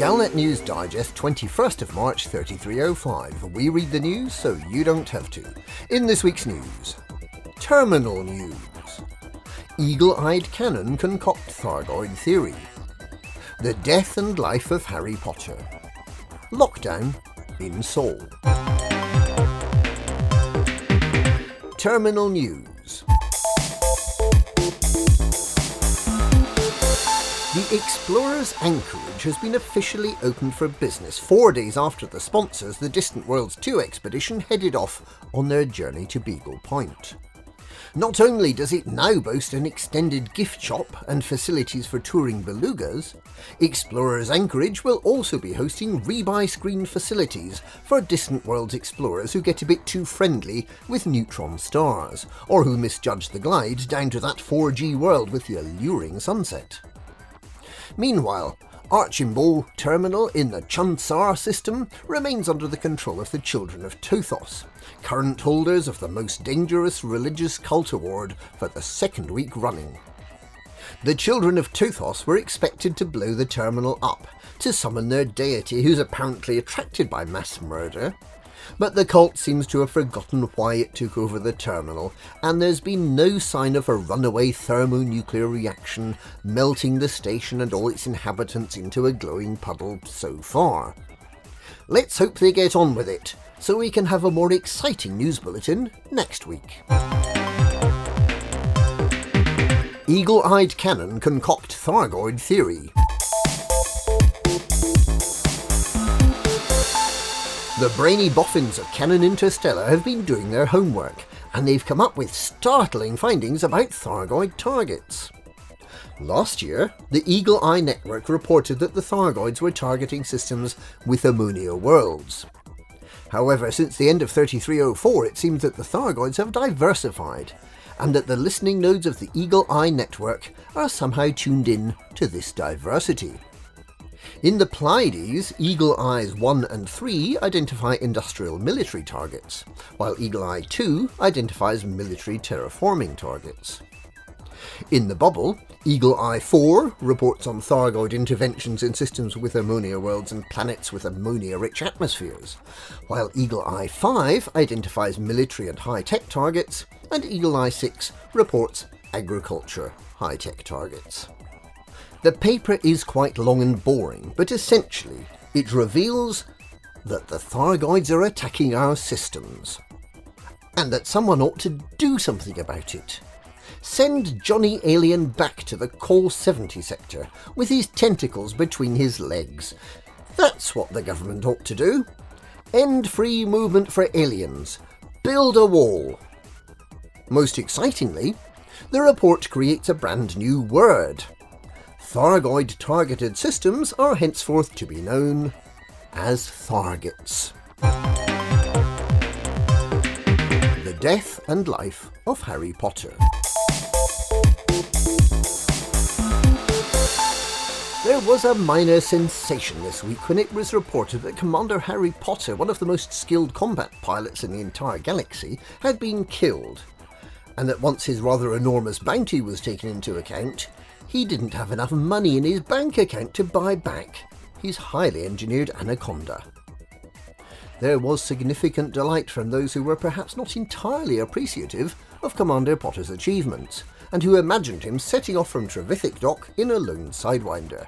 Galnet News Digest, 21st of March 3305. We read the news so you don't have to. In this week's news, Terminal News. Eagle-eyed Canonn concoct Thargoid theory. The death and life of Harry Potter. Lockdown in Seoul. Terminal News. The Explorer's Anchorage has been officially opened for business four days after the sponsors, the Distant Worlds 2 expedition, headed off on their journey to Beagle Point. Not only does it now boast an extended gift shop and facilities for touring belugas, Explorers Anchorage will also be hosting rebuy screen facilities for distant worlds explorers who get a bit too friendly with neutron stars, or who misjudge the glide down to that 4G world with the alluring sunset. Meanwhile, Archimbol terminal in the Chunsar system remains under the control of the Children of Tothos, current holders of the most dangerous religious cult award for the second week running. The Children of Tothos were expected to blow the terminal up to summon their deity who's apparently attracted by mass murder but the cult seems to have forgotten why it took over the terminal, and there's been no sign of a runaway thermonuclear reaction melting the station and all its inhabitants into a glowing puddle so far. Let's hope they get on with it, so we can have a more exciting news bulletin next week. Eagle eyed Canonn concoct Thargoid theory. The brainy boffins of Canonn Interstellar have been doing their homework, and they've come up with startling findings about Thargoid targets. Last year, the Eagle Eye Network reported that the Thargoids were targeting systems with ammonia worlds. However, since the end of 3304, it seems that the Thargoids have diversified, and that the listening nodes of the Eagle Eye Network are somehow tuned in to this diversity. In the Pleiades, Eagle Eyes 1 and 3 identify industrial military targets, while Eagle Eye 2 identifies military terraforming targets. In the bubble, Eagle Eye 4 reports on Thargoid interventions in systems with ammonia worlds and planets with ammonia rich atmospheres, while Eagle Eye 5 identifies military and high tech targets, and Eagle Eye 6 reports agriculture high tech targets. The paper is quite long and boring, but essentially it reveals that the Thargoids are attacking our systems, and that someone ought to do something about it. Send Johnny Alien back to the Col 70 sector with his tentacles between his legs. That's what the government ought to do. End free movement for aliens. Build a wall. Most excitingly, the report creates a brand new word Thargoid targeted systems are henceforth to be known as Thargets. The Death and Life of Harry Potter. There was a minor sensation this week when it was reported that Commander Harry Potter, one of the most skilled combat pilots in the entire galaxy, had been killed, and that once his rather enormous bounty was taken into account, he didn't have enough money in his bank account to buy back his highly engineered Anaconda. There was significant delight from those who were perhaps not entirely appreciative of Commander Potter's achievements, and who imagined him setting off from Trevithick Dock in a lone Sidewinder.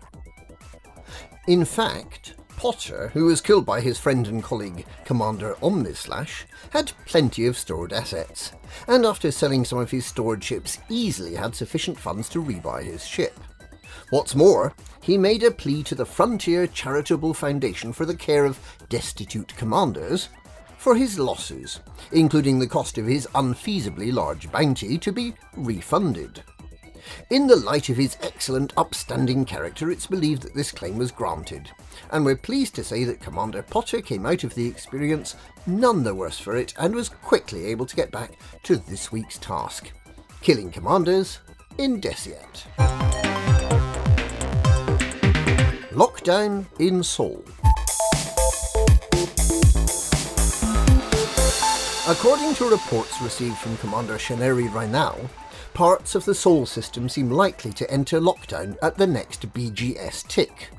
In fact, Potter, who was killed by his friend and colleague Commander Omnislash, had plenty of stored assets, and after selling some of his stored ships, easily had sufficient funds to rebuy his ship. What's more, he made a plea to the Frontier Charitable Foundation for the care of destitute commanders for his losses, including the cost of his unfeasibly large bounty, to be refunded. In the light of his excellent, upstanding character, it's believed that this claim was granted, and we're pleased to say that Commander Potter came out of the experience none the worse for it and was quickly able to get back to this week's task killing commanders in Deciat. Lockdown in Seoul. According to reports received from Commander Shaneri Rainal, parts of the Sol system seem likely to enter lockdown at the next BGS tick.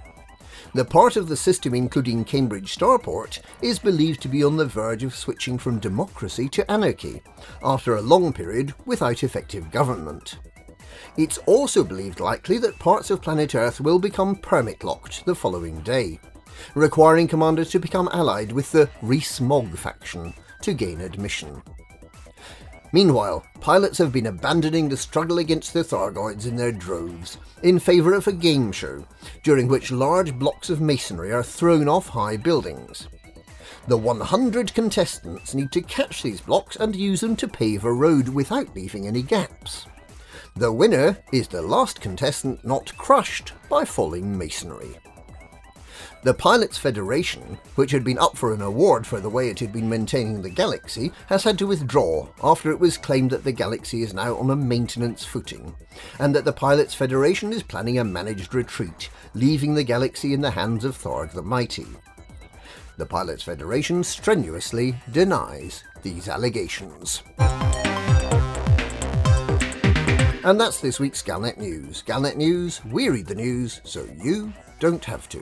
The part of the system, including Cambridge Starport, is believed to be on the verge of switching from democracy to anarchy, after a long period without effective government. It's also believed likely that parts of planet Earth will become permit locked the following day, requiring commanders to become allied with the Rees-Mogg faction to gain admission. Meanwhile, pilots have been abandoning the struggle against the Thargoids in their droves in favour of a game show, during which large blocks of masonry are thrown off high buildings. The 100 contestants need to catch these blocks and use them to pave a road without leaving any gaps. The winner is the last contestant not crushed by falling masonry. The Pilots Federation, which had been up for an award for the way it had been maintaining the galaxy, has had to withdraw after it was claimed that the galaxy is now on a maintenance footing, and that the Pilots Federation is planning a managed retreat, leaving the galaxy in the hands of Tharg the Mighty. The Pilots Federation strenuously denies these allegations. And that's this week's Galnet News. Galnet News, we read the news so you don't have to.